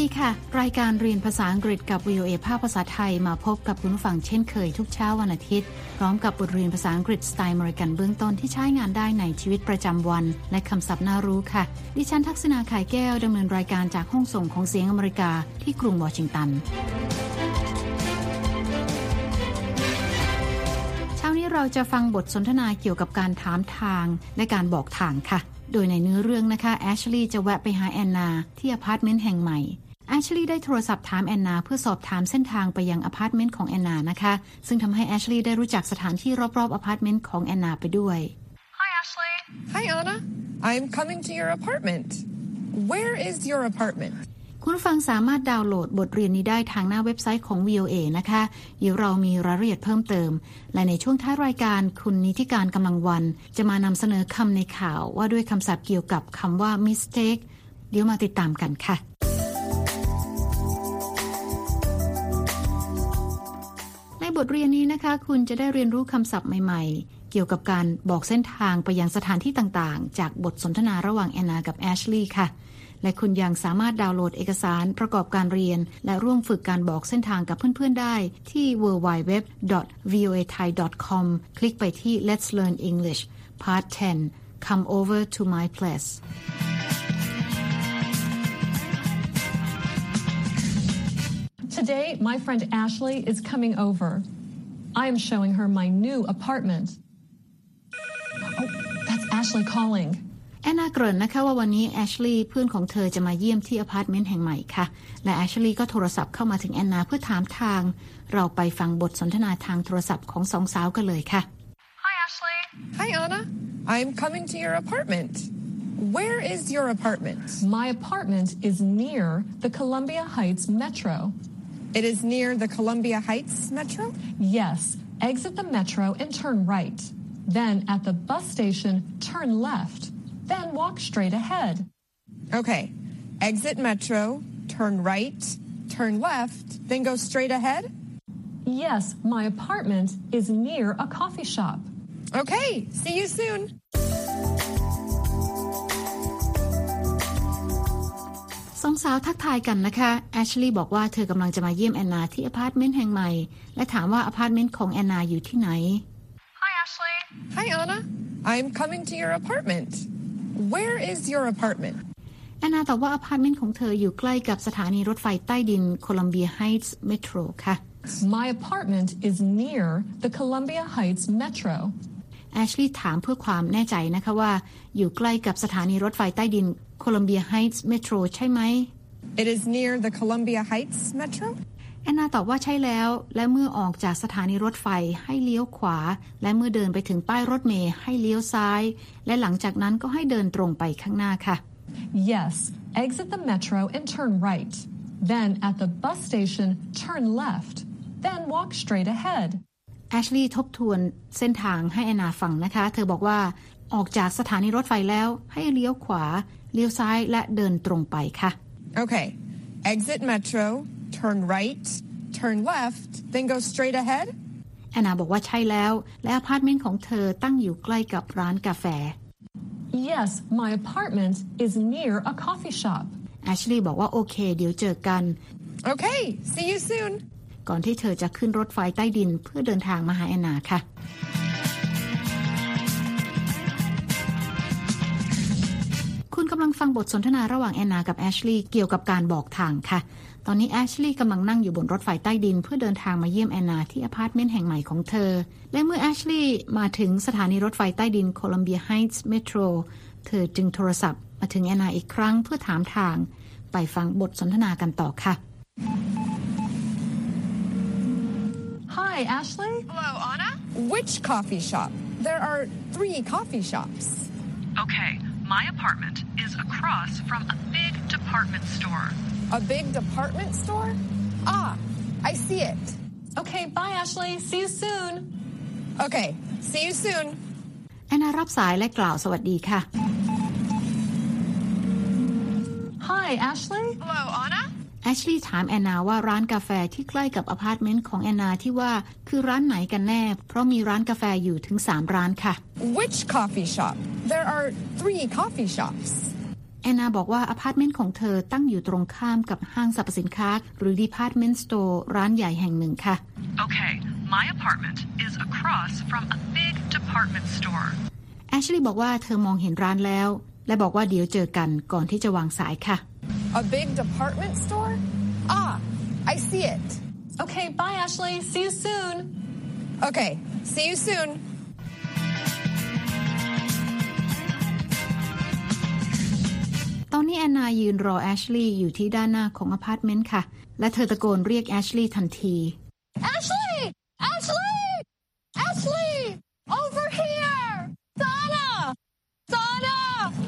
ดีค่ะ รายการเรียนภาษาอังกฤษกับ VOA ภาคภาษาไทยมาพบกับคุณผู้ฟังเช่นเคยทุกเช้าวันอาทิตย์ พร้อมกับบทเรียนภาษาอังกฤษสไตล์อเมริกันเบื้องต้นที่ใช้งานได้ในชีวิตประจำวัน และคำศัพท์น่ารู้ค่ะ ดิฉันทักษณาไข่แก้วดำเนินรายการจากห้องส่งของเสียงอเมริกาที่กรุงวอชิงตันเช้านี้เราจะฟังบทสนทนาเกี่ยวกับการถามทางและการบอกทางค่ะโดยในเนื้อเรื่องนะคะแอชลีย์จะแวะไปหาแอนนา ที่อพาร์ตเมนต์แห่งใหม่ แอชลีย์ได้โทรศัพท์ถามแอนนา เพื่อสอบถามเส้นทางไปยังอพาร์ตเมนต์ของแอนนานะคะ ซึ่งทำให้แอชลีย์ได้รู้จักสถานที่รอบๆอพาร์ตเมนต์ของแอนนาไปด้วย Hi, Ashley. Hi, Anna. I'm coming to your apartment. Where is your apartment? คุณผู้ฟังสามารถดาวน์โหลดบทเรียนนี้ได้ทางหน้าเว็บไซต์ของ VOA นะคะ เดี๋ยวเรามีรายละเอียดเพิ่มเติม และในช่วงท้ายรายการคุณนิติการกำลังวัน จะมานำเสนอคำในข่าวว่าด้วยคำศัพท์เกี่ยวกับคำว่า mistake เดี๋ยวมาติดตามกันค่ะ บทเรียนนี้นะคะ คุณจะได้เรียนรู้คำศัพท์ใหม่ ๆ เกี่ยวกับการบอกเส้นทางไปยังสถานที่ต่างๆ จากบทสนทนาระหว่างแอนนากับแอชลีย์ค่ะ และคุณยังสามารถดาวน์โหลดเอกสารประกอบการเรียน และร่วมฝึกการบอกเส้นทางกับเพื่อนๆได้ที่ www.voathai.com คลิกไปที่ Let's Learn English Part 10 Come over to my place Today, my friend Ashley is coming over. I am showing her my new apartment. Oh, that's Ashley calling. แอนนาเกริ่นนะคะว่าวันนี้แอชลีย์เพื่อนของเธอจะมาเยี่ยมที่อพาร์ตเมนต์แห่งใหม่ค่ะ และแอชลีย์ก็โทรศัพท์เข้ามาถึงแอนนาเพื่อถามทาง เราไปฟังบทสนทนาทางโทรศัพท์ของสองสาวกันเลยค่ะ Hi, Ashley. Hi, Anna. I'm coming to your apartment. Where is your apartment? My apartment is near the Columbia Heights Metro. it is near the Columbia Heights Metro? Yes, exit the metro and turn right. Then at the bus station, turn left. Then walk straight ahead. Okay. Exit Metro, turn right, turn left, then go straight ahead? Yes, my apartment is near a coffee shop. Okay. See you soon. สองสาวทักทายกันนะคะแอชลีย์บอกว่าเธอกำลังจะมาเยี่ยมแอนนาที่อพาร์ตเมนต์แห่งใหม่ และถามว่าอพาร์ตเมนต์ของแอนนาอยู่ที่ไหน Hi, Ashley. Hi, Anna. I'm coming to your apartment. Where is your apartment? แอนนาตอบว่าอพาร์ตเมนต์ของเธออยู่ใกล้กับสถานีรถไฟใต้ดิน Columbia Heights Metro ค่ะ My apartment is near the Columbia Heights Metro. แอชลีย์ถามเพื่อความแน่ใจนะคะว่า อยู่ใกล้กับสถานีรถไฟใต้ดิน Columbia Heights Metro ใช่ไหม It is near the Columbia Heights Metro? แอนนาตอบว่าใช่แล้ว และเมื่อออกจากสถานีรถไฟให้เลี้ยวขวา และเมื่อเดินไปถึงป้ายรถเมล์ให้เลี้ยวซ้าย และหลังจากนั้นก็ให้เดินตรงไปข้างหน้าค่ะ Yes, exit the metro and turn right. Then at the bus station, turn left. Then walk straight ahead. แอชลีย์ทบทวนเส้นทางให้แอนนาฟังนะคะ เธอบอกว่าออกจากสถานีรถไฟแล้วให้เลี้ยวขวา เลี้ยวซ้ายและเดินตรงไปค่ะ Okay. Exit Metro, turn right, turn left, then go straight ahead? แอนนาบอกว่าใช่แล้ว และอพาร์ตเมนต์ของเธอตั้งอยู่ใกล้กับร้านกาแฟ Yes, my apartment is near a coffee shop. แอชลีย์บอกว่าโอเค เดี๋ยวเจอกัน Okay. See you soon. ก่อนที่เธอจะขึ้นรถไฟใต้ดินเพื่อเดินทางมาหาแอนนาค่ะ ฟังบทสนทนาระหว่างแอนนากับแอชลีย์เกี่ยวกับการบอกทางค่ะ ตอนนี้แอชลีย์กำลังนั่งอยู่บนรถไฟใต้ดิน เพื่อเดินทางมาเยี่ยมแอนนาที่อพาร์ตเมนต์แห่งใหม่ของเธอ และเมื่อแอชลีย์มาถึงสถานีรถไฟใต้ดิน Columbia Heights Metro เธอจึงโทรศัพท์มาถึงแอนนาอีกครั้งเพื่อถามทาง ไปฟังบทสนทนากันต่อค่ะ Hi, Ashley. Hello, Anna. Which coffee shop? There are three coffee shops. Okay, my apartment is across from a big department store. A big department store? Ah, I see it. Okay, bye, Ashley. See you soon. Okay. See you soon. แอนนารับสายและกล่าวสวัสดีค่ะ Hi, Ashley. Hello, Anna. แอชลีย์ถามแอนนาว่าร้านกาแฟที่ใกล้กับอพาร์ตเมนต์ของแอนนาที่ว่าคือร้านไหนกันแน่ เพราะมีร้านกาแฟอยู่ถึง 3 ร้านค่ะ Which coffee shop? There are three coffee shops. แอนนาบอกว่าอพาร์ตเมนต์ของเธอตั้งอยู่ตรงข้ามกับห้างสรรพสินค้า หรือ Department Store ร้านใหญ่แห่งหนึ่งค่ะ Okay, my apartment is across from a big department store. แอชลีย์บอกว่าเธอมองเห็นร้านแล้ว และบอกว่าเดี๋ยวเจอกันก่อนที่จะวางสายค่ะ A big department store? Ah, I see it. Okay, bye, Ashley. See you soon. Okay, see you soon. ตอนนี้แอนนายืนรอแอชลีย์อยู่ที่ด้านหน้าของอพาร์ตเมนต์ค่ะ และเธอตะโกนเรียกแอชลีย์ทันที Ashley! Ashley! Ashley! Over here! Donna! Donna!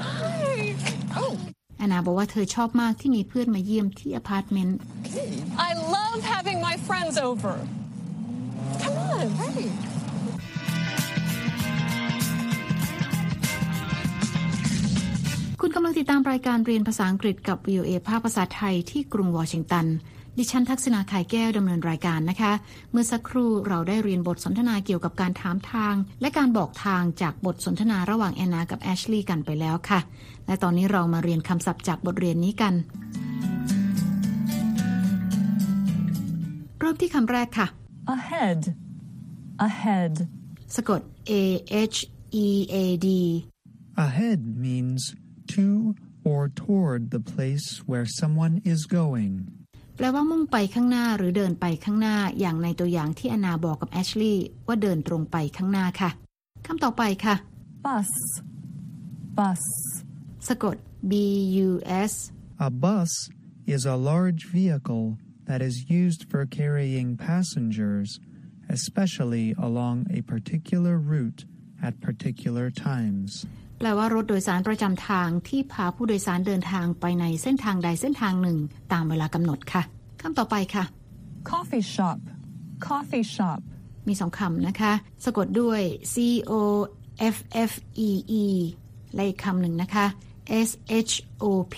Hi! Oh, แอนนาบอกว่าเธอชอบมากที่มีเพื่อนมาเยี่ยมที่อพาร์ตเมนต์ I love having my friends over. Come on. hey. คุณกำลังติดตามรายการเรียนภาษาอังกฤษกับ VOA ภาคภาษาไทยที่กรุงวอชิงตัน ดิฉันทักษณาไข่แก้วดำเนินรายการนะคะ เมื่อสักครู่เราได้เรียนบทสนทนาเกี่ยวกับการถามทาง และการบอกทางจากบทสนทนาระหว่างแอนนากับแอชลีย์กันไปแล้วค่ะ และตอนนี้เรามาเรียนคำศัพท์จากบทเรียนนี้กัน เริ่มที่คำแรกค่ะ Ahead. Ahead. สะกด A H E A D Ahead means to or toward the place where someone is going. แปลว่ามุ่งไปข้างหน้าหรือเดินไปข้างหน้าอย่างในตัวอย่างที่แอนนาบอกกับแอชลีย์ว่าเดินตรงไปข้างหน้าค่ะคำต่อไปค่ะ Bus. Bus. สะกด B U S A bus is a large vehicle that is used for carrying passengers, especially along a particular route at particular times. แปลว่ารถโดยสารประจำทางที่พาผู้โดยสารเดินทางไปในเส้นทางใดเส้นทางหนึ่ง ตามเวลากำหนดค่ะคำต่อไปค่ะ Coffee shop. Coffee shop. มีสองคำนะคะ สะกดด้วย C O F F E E และอีกคำหนึ่งนะคะ S H O P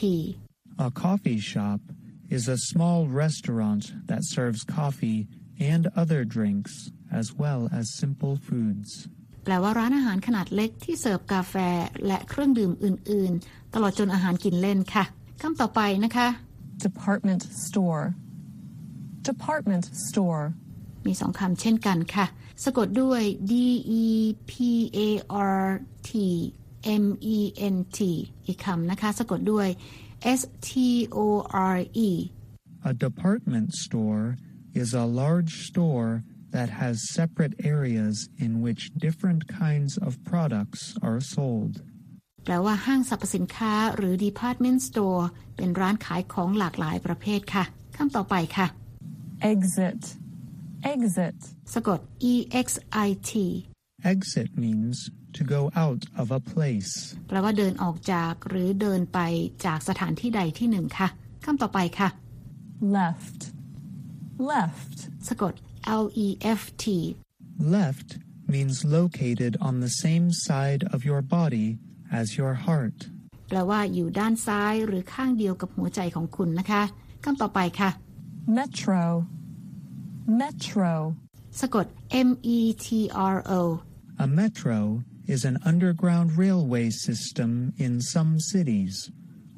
A coffee shop is a small restaurant that serves coffee and other drinks, as well as simple foods. แปลว่าร้านอาหารขนาดเล็กที่เสิร์ฟกาแฟและเครื่องดื่มอื่น ๆ ตลอดจนอาหารกินเล่นค่ะคำต่อไปนะคะ Department store. Department store. มีสองคำเช่นกันค่ะ สะกดด้วย D E P A R T M E N T อีกคำนะคะ สะกดด้วย S T O R E A department store is a large store that has separate areas in which different kinds of products are sold. แปลว่าห้างสรรพสินค้าหรือ department store เป็นร้านขายของหลากหลายประเภทค่ะคำต่อไปค่ะ Exit. Exit. สะกด E X I T Exit means to go out of a place. แปลว่าเดินออกจากหรือเดินไปจากสถานที่ใดที่หนึ่งค่ะคำต่อไปค่ะ Left. Left. สะกด L E F T Left means located on the same side of your body as your heart. แปลว่าอยู่ด้านซ้ายหรือข้างเดียวกับหัวใจของคุณนะคะคำต่อไปค่ะ Metro. Metro. สะกด M E T R O A metro is an underground railway system in some cities,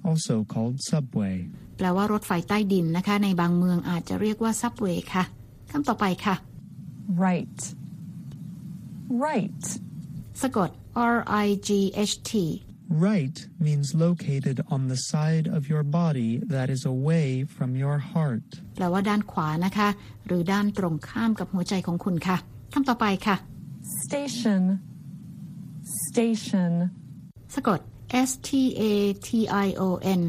also called subway. แปลว่ารถไฟใต้ดินนะคะ ในบางเมืองอาจจะเรียกว่าซับเวย์ค่ะคำต่อไปค่ะ Right. Right. สะกด R I G H T Right means located on the side of your body that is away from your heart. แปลว่าด้านขวานะคะ หรือด้านตรงข้ามกับหัวใจของคุณค่ะคำต่อไปค่ะ Station. Station. สะกด S T A T I O N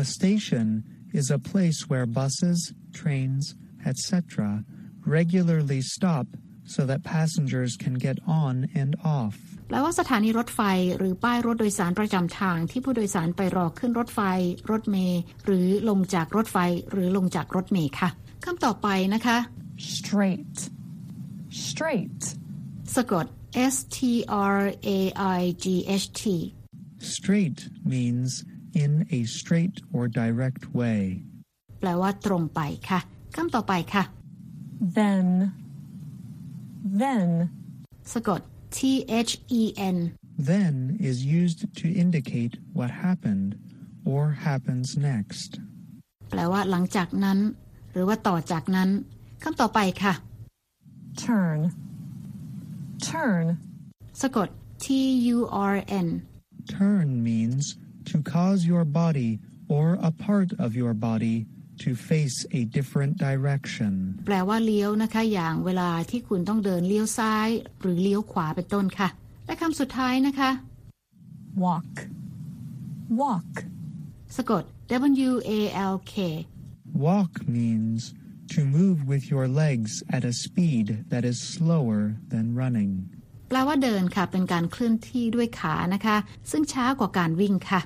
A station is a place where buses, trains, etc. regularly stop so that passengers can get on and off. แปลว่าสถานีรถไฟหรือป้ายรถโดยสารประจำทางที่ผู้โดยสารไปรอขึ้นรถไฟ รถเมล์หรือลงจากรถไฟหรือลงจากรถเมล์ค่ะคำต่อไปนะคะ Straight. Straight. สะกด S T R A I G H T Straight means in a straight or direct way. แปลว่าตรงไปค่ะคำต่อไปค่ะ Then. Then. สะกด T H E N Then is used to indicate what happened or happens next. แปลว่าหลังจากนั้น หรือว่าต่อจากนั้นคำต่อไปค่ะ turn, Turn, สะกด T U R N Turn means to cause your body or a part of your body to face a different direction. แปลว่าเลี้ยวนะคะ อย่างเวลาที่คุณต้องเดินเลี้ยวซ้าย หรือเลี้ยวขวาเป็นต้นค่ะ และคำสุดท้ายนะคะ walk, walk, สะกด W A L K Walk means to move with your legs at a speed that is slower than running. แปลว่าเดินค่ะ เป็นการเคลื่อนที่ด้วยขานะคะ ซึ่งช้ากว่าการวิ่งค่ะ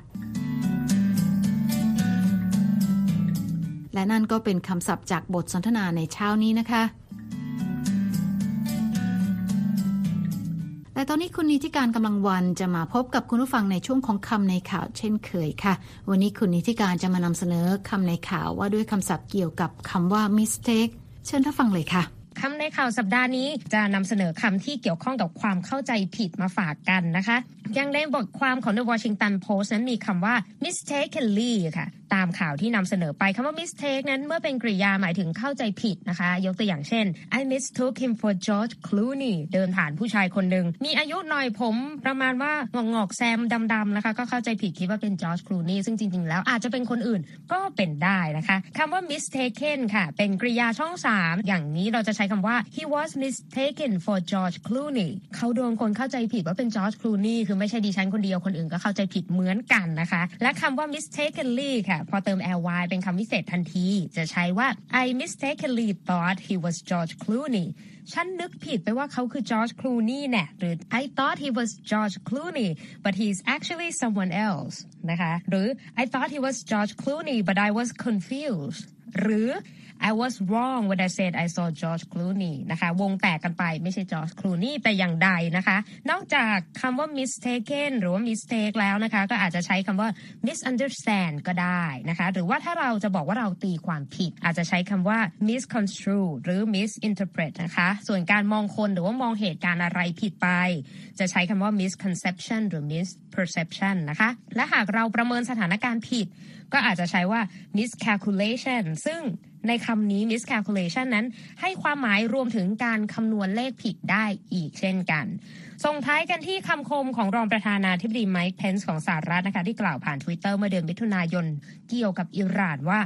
และนั่นก็เป็นคำศัพท์จากบทสนทนาในเช้านี้นะคะ แต่ตอนนี้คุณนิติการกำลังวันจะมาพบกับคุณผู้ฟังในช่วงของคำในข่าวเช่นเคยค่ะ วันนี้คุณนิติการจะมานำเสนอคำในข่าวว่าด้วยคำศัพท์เกี่ยวกับคำว่า mistake เชิญรับฟังเลยค่ะคำในข่าวสัปดาห์นี้จะนำเสนอคำที่เกี่ยวข้องกับความเข้าใจผิดมาฝากกันนะคะ ย่างในบทความของ The Washington Post นั้นมีคำว่า mistakenly ค่ะ ตามข่าวที่นำเสนอไปคำว่า mistake นั้นเมื่อเป็นกริยาหมายถึงเข้าใจผิดนะคะ ยกตัวอย่างเช่น I mistook him for George Clooney เดินผ่านผู้ชายคนหนึ่งมีอายุหน่อยผมประมาณว่างอกงอกแซมดำๆนะคะ ก็เข้าใจผิดคิดว่าเป็น George Clooney ซึ่งจริงๆ แล้วอาจจะเป็นคนอื่นก็เป็นได้นะคะคำว่า mistaken ค่ะ เป็นกริยาช่อง 3 อย่างนี้เราจะใช้คำว่า he was mistaken for George Clooney เขาโดนคนเข้าใจผิดว่าเป็น George Clooney คือไม่ใช่ดิฉันคนเดียวคนอื่นก็เข้าใจผิดเหมือนกันนะคะ และคำว่า mistakenly ค่ะ พอเติม ly เป็นคำวิเศษทันที จะใช้ว่า I mistakenly thought he was George Clooney ฉันนึกผิดไปว่าเขาคือ George Clooney แน่หรือ I thought he was George Clooney but he's actually someone else นะคะ หรือ I thought he was George Clooney but I was confused หรือ I was wrong when I said I saw George Clooney นะคะวงแตกกันไปไม่ใช่ George Clooney แต่อย่างใดนะคะ นอกจากคำว่า mistaken หรือว่า mistake แล้วนะคะ ก็อาจจะใช้คำว่า misunderstand ก็ได้นะคะ หรือว่าถ้าเราจะบอกว่าเราตีความผิด อาจจะใช้คำว่า misconstrue หรือ misinterpret นะคะ ส่วนการมองคนหรือว่ามองเหตุการณ์อะไรผิดไป จะใช้คำว่า misconception หรือ mis misperception นะคะ และหากเราประเมินสถานการณ์ผิด ก็อาจจะใช้ว่า miscalculation ซึ่งในคำนี้ miscalculation นั้น ให้ความหมายรวมถึงการคำนวณเลขผิดได้อีกเช่นกัน ส่งท้ายกันที่คำคมของรองประธานาธิบดีไมค์เพนส์ของสหรัฐนะคะที่กล่าวผ่าน Twitter เมื่อเดือนมิถุนายนเกี่ยวกับอิหร่านว่า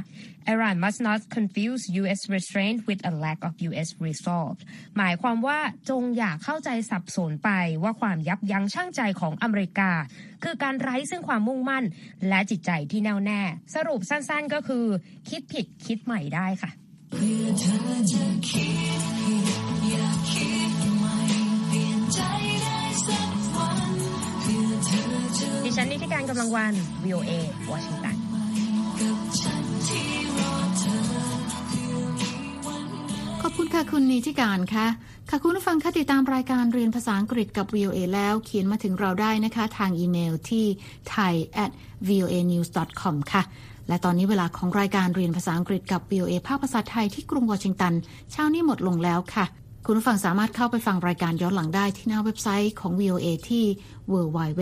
Iran must not confuse U.S. restraint with a lack of U.S. resolve หมายความว่าจงอย่าเข้าใจสับสนไปว่าความยับยั้งชั่งใจของอเมริกา คือการไร้ซึ่งความมุ่งมั่น และจิตใจที่แน่วแน่ สรุปสั้นๆก็คือ คิดผิดคิดใหม่ได้ค่ะ ดิฉันนิติการกำลังวัน VOA วอชิงตันขอบคุณค่ะคุณนิติการค่ะค่ะคุณผู้ฟังคะติดตามรายการเรียนภาษาอังกฤษกับ VOA แล้วเขียนมาถึงเราได้นะคะ ทางอีเมลที่ thai at voa news com ค่ะ และตอนนี้เวลาของรายการเรียนภาษาอังกฤษกับ VOA ภาคภาษาไทยที่กรุงวอชิงตัน เช้านี้หมดลงแล้วค่ะ คุณผู้ฟังสามารถเข้าไปฟังรายการย้อนหลังได้ที่หน้าเว็บไซต์ของ VOA ที่ www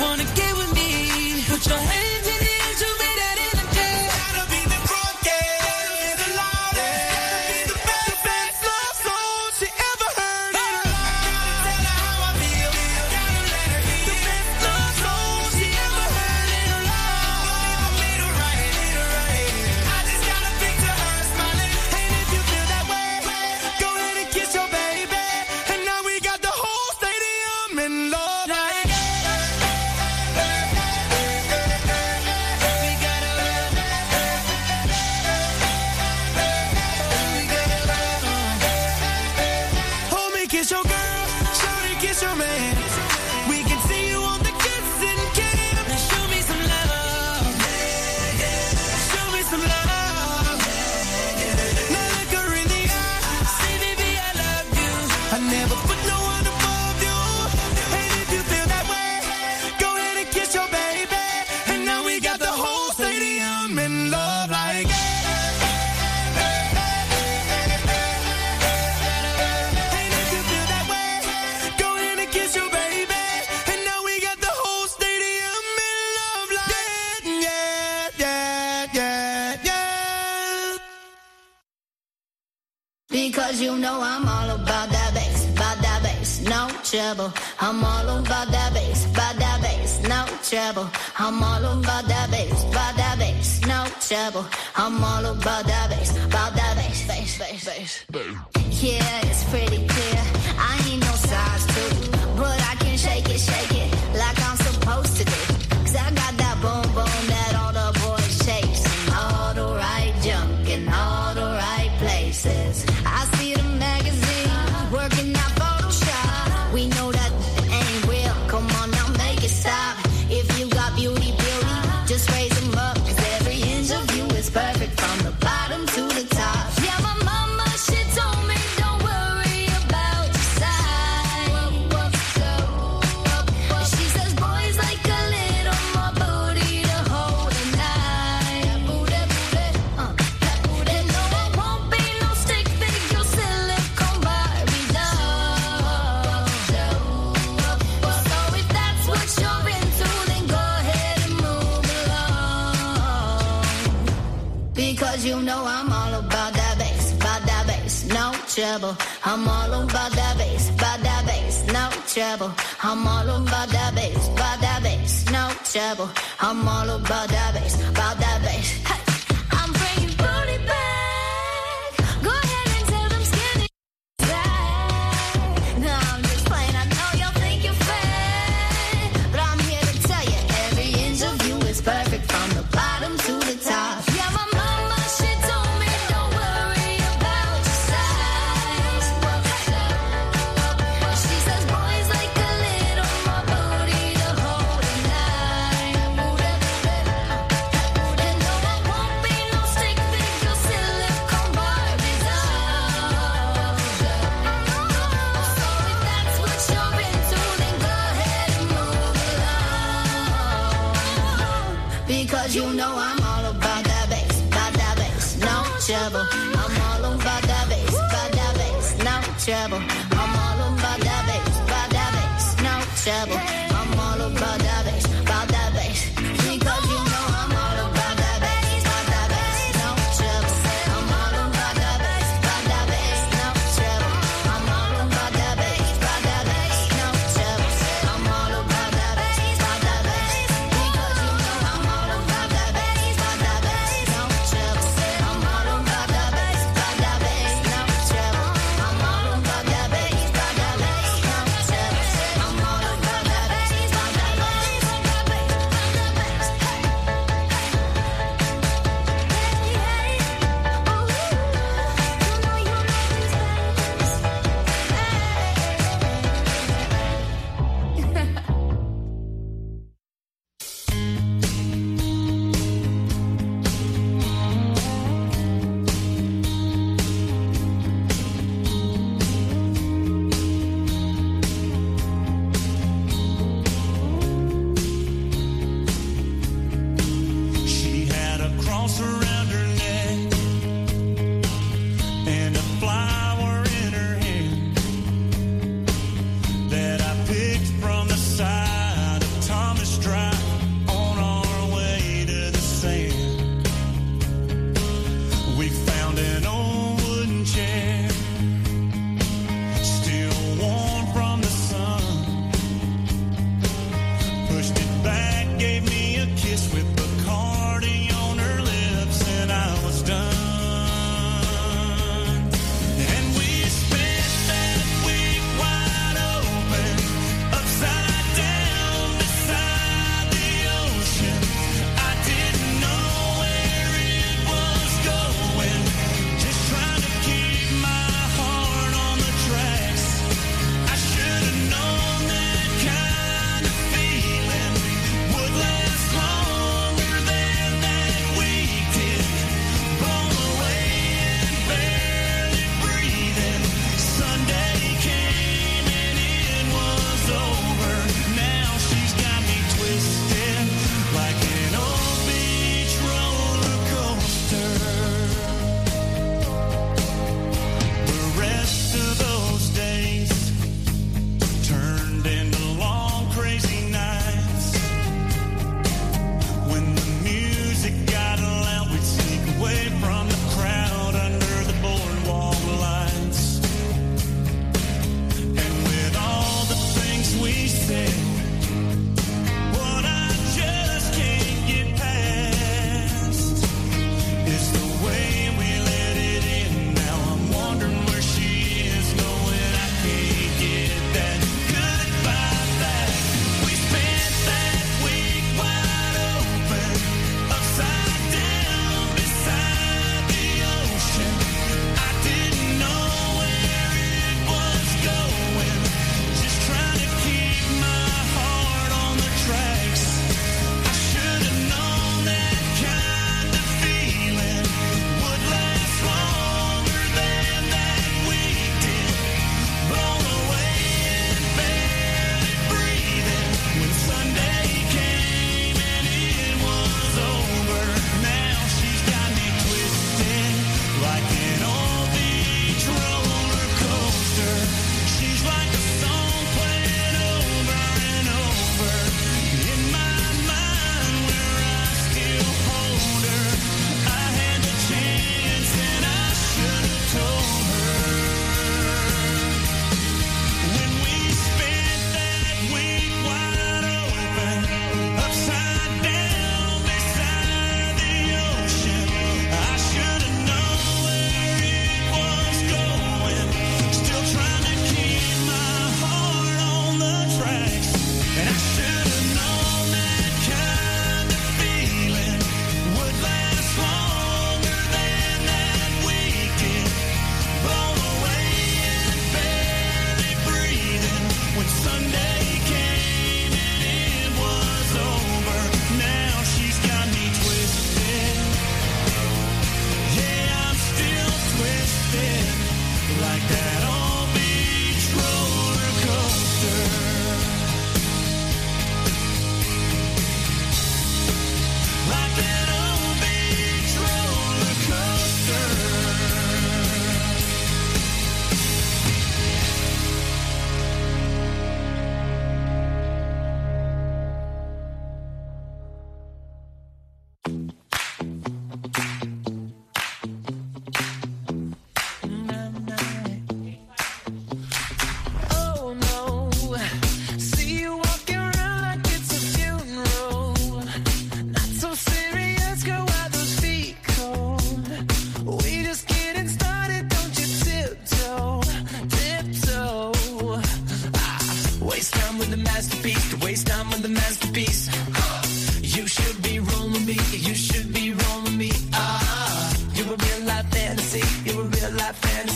wanna get with me? Put your hands i I'm all about that bass, about that bass, no trouble. I'm all about that bass, about that bass, no trouble. I'm all about that bass.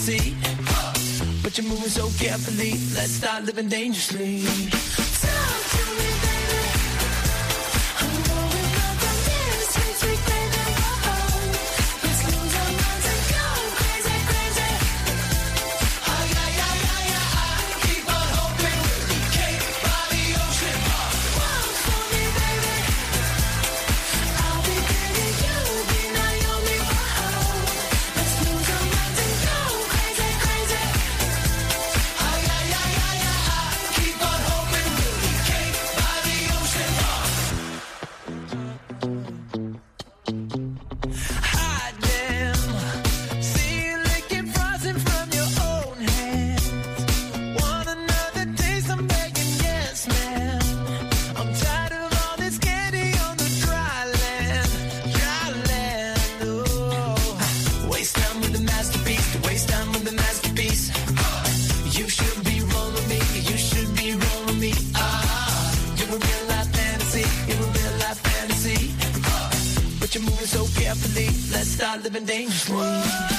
see. But you're moving so oh, carefully. Let's start living dangerously. living dangerously.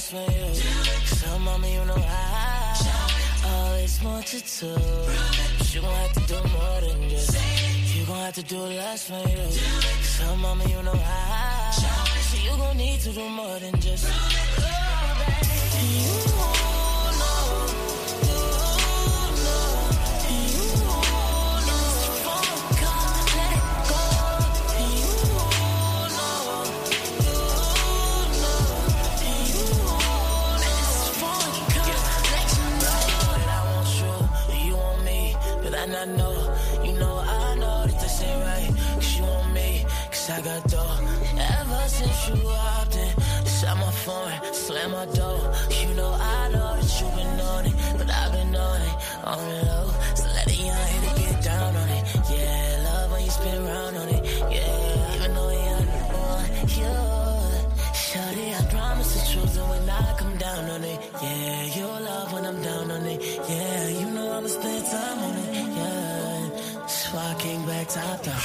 just for you. So, mama, you know I always wanted to. You gon' have to do more than just. You gon' have to do less for you. So, mama, you know I. So, you gon' need to do more than just. Oh, baby. Do You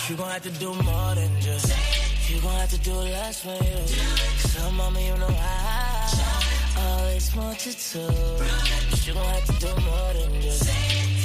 You gon' have to do more than just. You gon' have to do less for you. on me, you know I always wanted to. But you gon' have to do more than just.